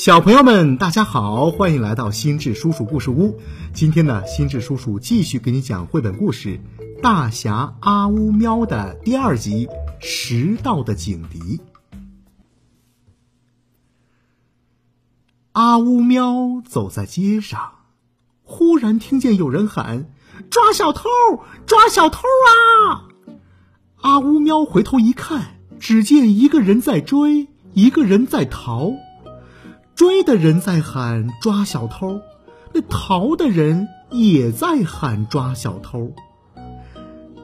小朋友们，大家好，欢迎来到心智叔叔故事屋。今天呢，心智叔叔继续给你讲绘本故事《大侠阿乌喵》的第二集《迟到的警笛》。阿乌喵走在街上，忽然听见有人喊：“抓小偷！抓小偷啊！”阿乌喵回头一看，只见一个人在追，一个人在逃。追的人在喊抓小偷，那逃的人也在喊抓小偷。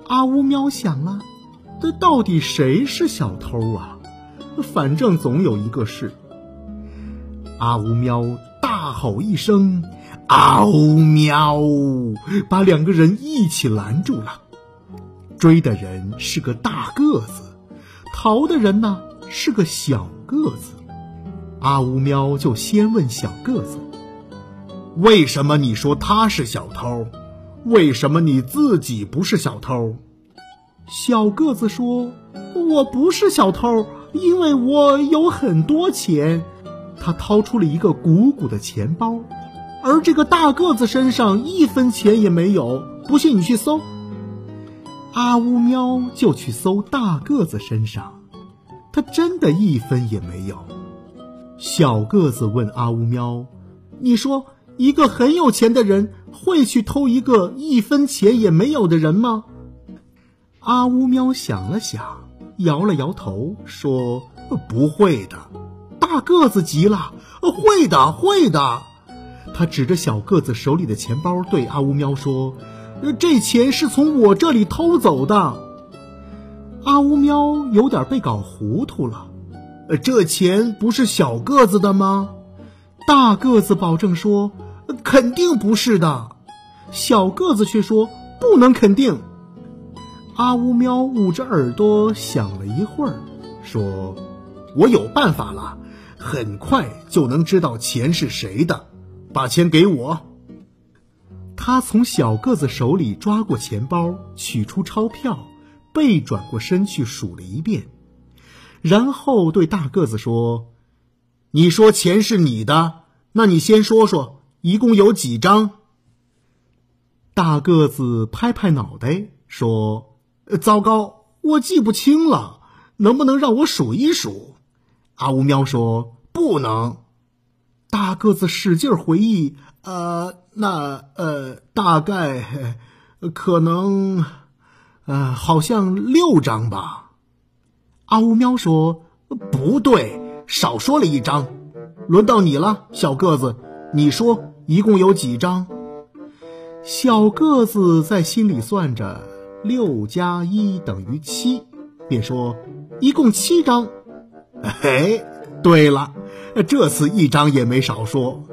阿乌喵想了，这到底谁是小偷啊？反正总有一个是。阿乌喵大吼一声：“嗷喵！”把两个人一起拦住了。追的人是个大个子，逃的人呢是个小个子。阿乌喵就先问小个子：“为什么你说他是小偷？为什么你自己不是小偷？”小个子说：“我不是小偷，因为我有很多钱。”他掏出了一个鼓鼓的钱包，而这个大个子身上一分钱也没有。不信你去搜。阿乌喵就去搜大个子身上，他真的一分也没有。小个子问阿乌喵：“你说一个很有钱的人会去偷一个一分钱也没有的人吗？”阿乌喵想了想，摇了摇头，说：“不会的。”大个子急了：“会的，会的！”他指着小个子手里的钱包，对阿乌喵说：“这钱是从我这里偷走的。”阿乌喵有点被搞糊涂了。呃，这钱不是小个子的吗？大个子保证说，肯定不是的。小个子却说不能肯定。阿乌喵捂着耳朵想了一会儿，说：“我有办法了，很快就能知道钱是谁的。把钱给我。”他从小个子手里抓过钱包，取出钞票，背转过身去数了一遍。然后对大个子说：“你说钱是你的，那你先说说，一共有几张？”大个子拍拍脑袋说：“糟糕，我记不清了，能不能让我数一数？”阿乌喵说：“不能。”大个子使劲回忆：“呃，那呃，大概，可能，呃，好像六张吧。”阿乌喵说：“不对，少说了一张。轮到你了，小个子，你说一共有几张？”小个子在心里算着，六加一等于七，便说：“一共七张。”哎，对了，这次一张也没少说。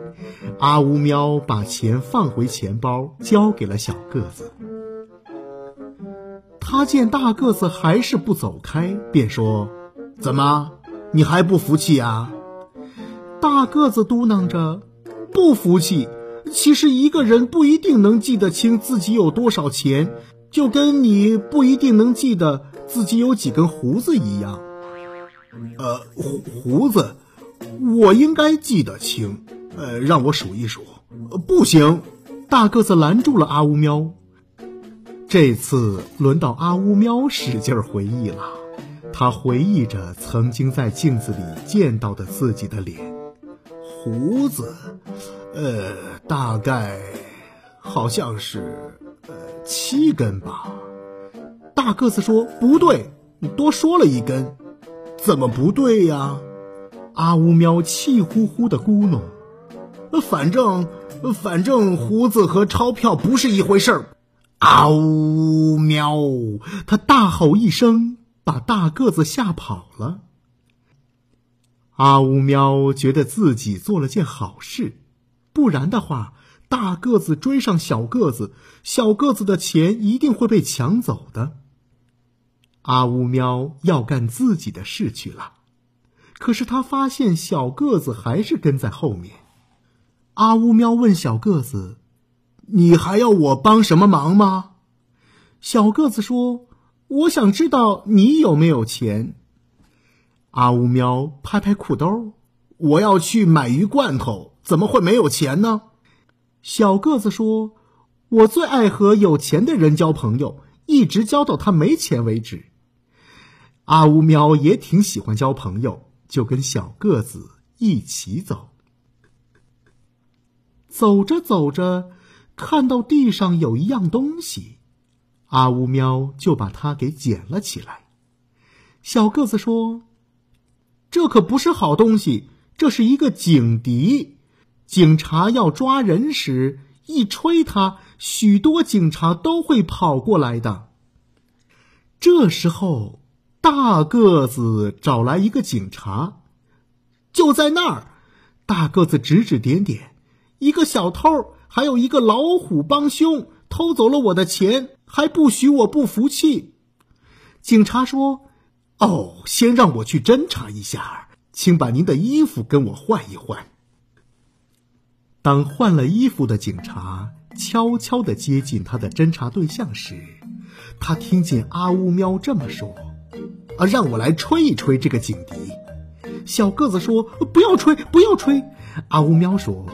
阿乌喵把钱放回钱包，交给了小个子。他见大个子还是不走开，便说：“怎么，你还不服气啊？”大个子嘟囔着：“不服气。其实一个人不一定能记得清自己有多少钱，就跟你不一定能记得自己有几根胡子一样。呃，胡胡子，我应该记得清。呃，让我数一数。不行。”大个子拦住了阿乌喵。这次轮到阿乌喵使劲回忆了，他回忆着曾经在镜子里见到的自己的脸，胡子，呃，大概好像是呃七根吧。大个子说：“不对，多说了一根，怎么不对呀？”阿乌喵气呼呼的咕哝：“反正，反正胡子和钞票不是一回事儿。”啊呜喵！他大吼一声，把大个子吓跑了。阿呜喵觉得自己做了件好事，不然的话，大个子追上小个子，小个子的钱一定会被抢走的。阿呜喵要干自己的事去了，可是他发现小个子还是跟在后面。阿呜喵问小个子。你还要我帮什么忙吗？小个子说：“我想知道你有没有钱。”阿乌喵拍拍裤兜：“我要去买鱼罐头，怎么会没有钱呢？”小个子说：“我最爱和有钱的人交朋友，一直交到他没钱为止。”阿乌喵也挺喜欢交朋友，就跟小个子一起走。走着走着，看到地上有一样东西，阿乌喵就把它给捡了起来。小个子说：“这可不是好东西，这是一个警笛。警察要抓人时，一吹它，许多警察都会跑过来的。”这时候，大个子找来一个警察，就在那儿。大个子指指点点。一个小偷，还有一个老虎帮凶，偷走了我的钱，还不许我不服气。警察说：“哦，先让我去侦查一下，请把您的衣服跟我换一换。”当换了衣服的警察悄悄地接近他的侦查对象时，他听见阿乌喵这么说：“啊，让我来吹一吹这个警笛。”小个子说：“不要吹，不要吹。”阿乌喵说。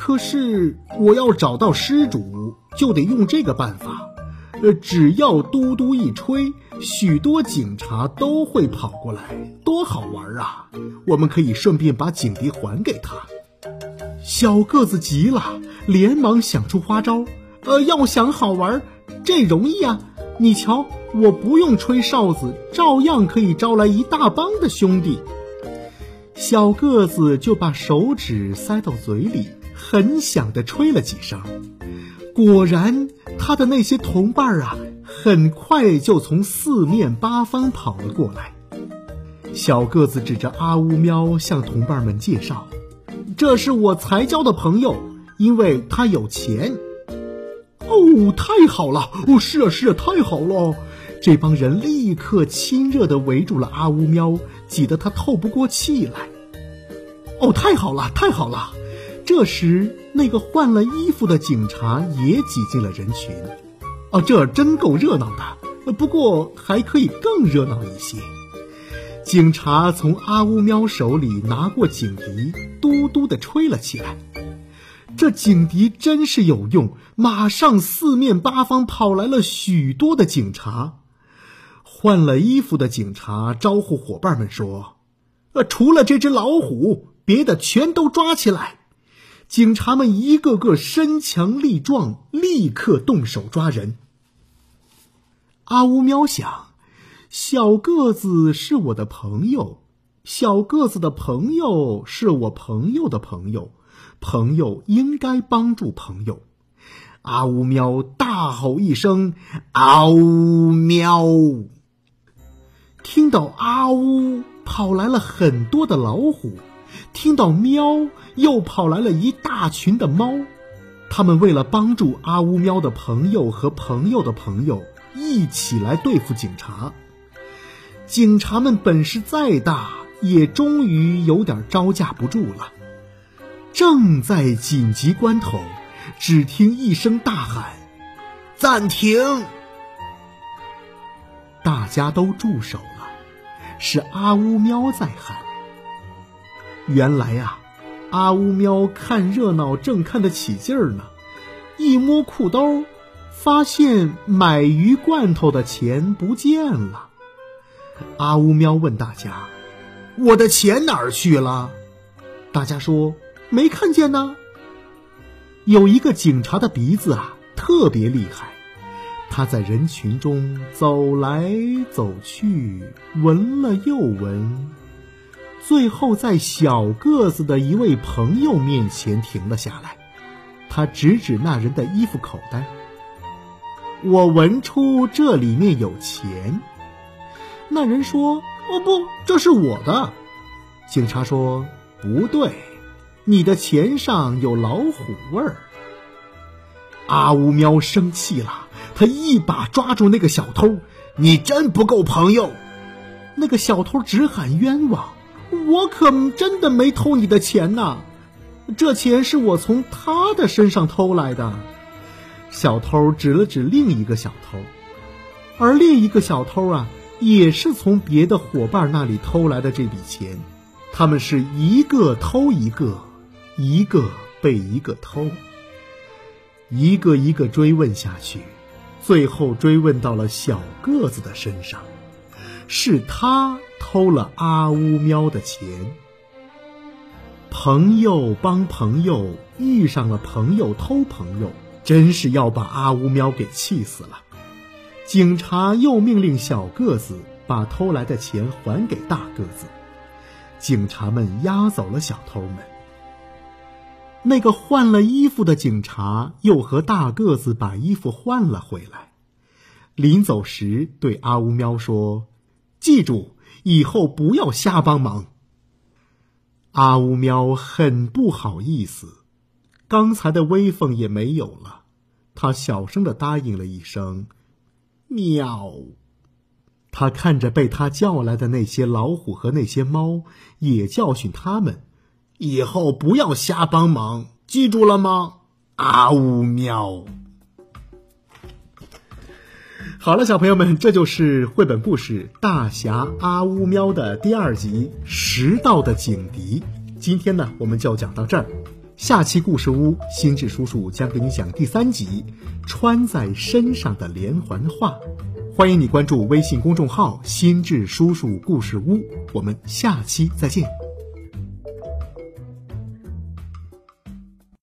可是我要找到失主，就得用这个办法。呃，只要嘟嘟一吹，许多警察都会跑过来，多好玩啊！我们可以顺便把警笛还给他。小个子急了，连忙想出花招。呃，要想好玩，这容易啊！你瞧，我不用吹哨子，照样可以招来一大帮的兄弟。小个子就把手指塞到嘴里。很响的吹了几声，果然，他的那些同伴啊，很快就从四面八方跑了过来。小个子指着阿乌喵向同伴们介绍：“这是我才交的朋友，因为他有钱。”哦，太好了！哦，是啊，是啊，太好了！这帮人立刻亲热的围住了阿乌喵，挤得他透不过气来。哦，太好了，太好了！这时，那个换了衣服的警察也挤进了人群。哦，这真够热闹的。不过还可以更热闹一些。警察从阿乌喵手里拿过警笛，嘟嘟地吹了起来。这警笛真是有用，马上四面八方跑来了许多的警察。换了衣服的警察招呼伙伴们说：“呃，除了这只老虎，别的全都抓起来。”警察们一个个身强力壮，立刻动手抓人。阿乌喵想，小个子是我的朋友，小个子的朋友是我朋友的朋友，朋友应该帮助朋友。阿乌喵大吼一声：“嗷呜喵！”听到阿呜，跑来了很多的老虎。听到喵，又跑来了一大群的猫，他们为了帮助阿乌喵的朋友和朋友的朋友一起来对付警察。警察们本事再大，也终于有点招架不住了。正在紧急关头，只听一声大喊：“暂停！”大家都住手了，是阿乌喵在喊。原来呀，阿乌喵看热闹正看得起劲儿呢，一摸裤兜，发现买鱼罐头的钱不见了。阿乌喵问大家：“我的钱哪儿去了？”大家说：“没看见呢。”有一个警察的鼻子啊特别厉害，他在人群中走来走去，闻了又闻。最后，在小个子的一位朋友面前停了下来，他指指那人的衣服口袋：“我闻出这里面有钱。”那人说：“哦不，这是我的。”警察说：“不对，你的钱上有老虎味儿。”阿乌喵生气了，他一把抓住那个小偷：“你真不够朋友！”那个小偷直喊冤枉。我可真的没偷你的钱呐，这钱是我从他的身上偷来的。小偷指了指另一个小偷，而另一个小偷啊，也是从别的伙伴那里偷来的这笔钱。他们是一个偷一个，一个被一个偷，一个一个追问下去，最后追问到了小个子的身上，是他偷了阿乌喵的钱。朋友帮朋友遇上了朋友偷朋友，真是要把阿乌喵给气死了。警察又命令小个子把偷来的钱还给大个子。警察们押走了小偷们。那个换了衣服的警察又和大个子把衣服换了回来。临走时对阿乌喵说：“记住，以后不要瞎帮忙。”阿乌喵很不好意思，刚才的威风也没有了。他小声的答应了一声。喵！他看着被他叫来的那些老虎和那些猫，也教训他们：以后不要瞎帮忙，记住了吗？啊呜喵！好了，小朋友们，这就是绘本故事《大侠阿乌喵》的第二集《拾到的警笛》。今天呢，我们就讲到这儿。下期故事屋，心智叔叔将给你讲第三集《穿在身上的连环画》。欢迎你关注微信公众号“心智叔叔故事屋”，我们下期再见。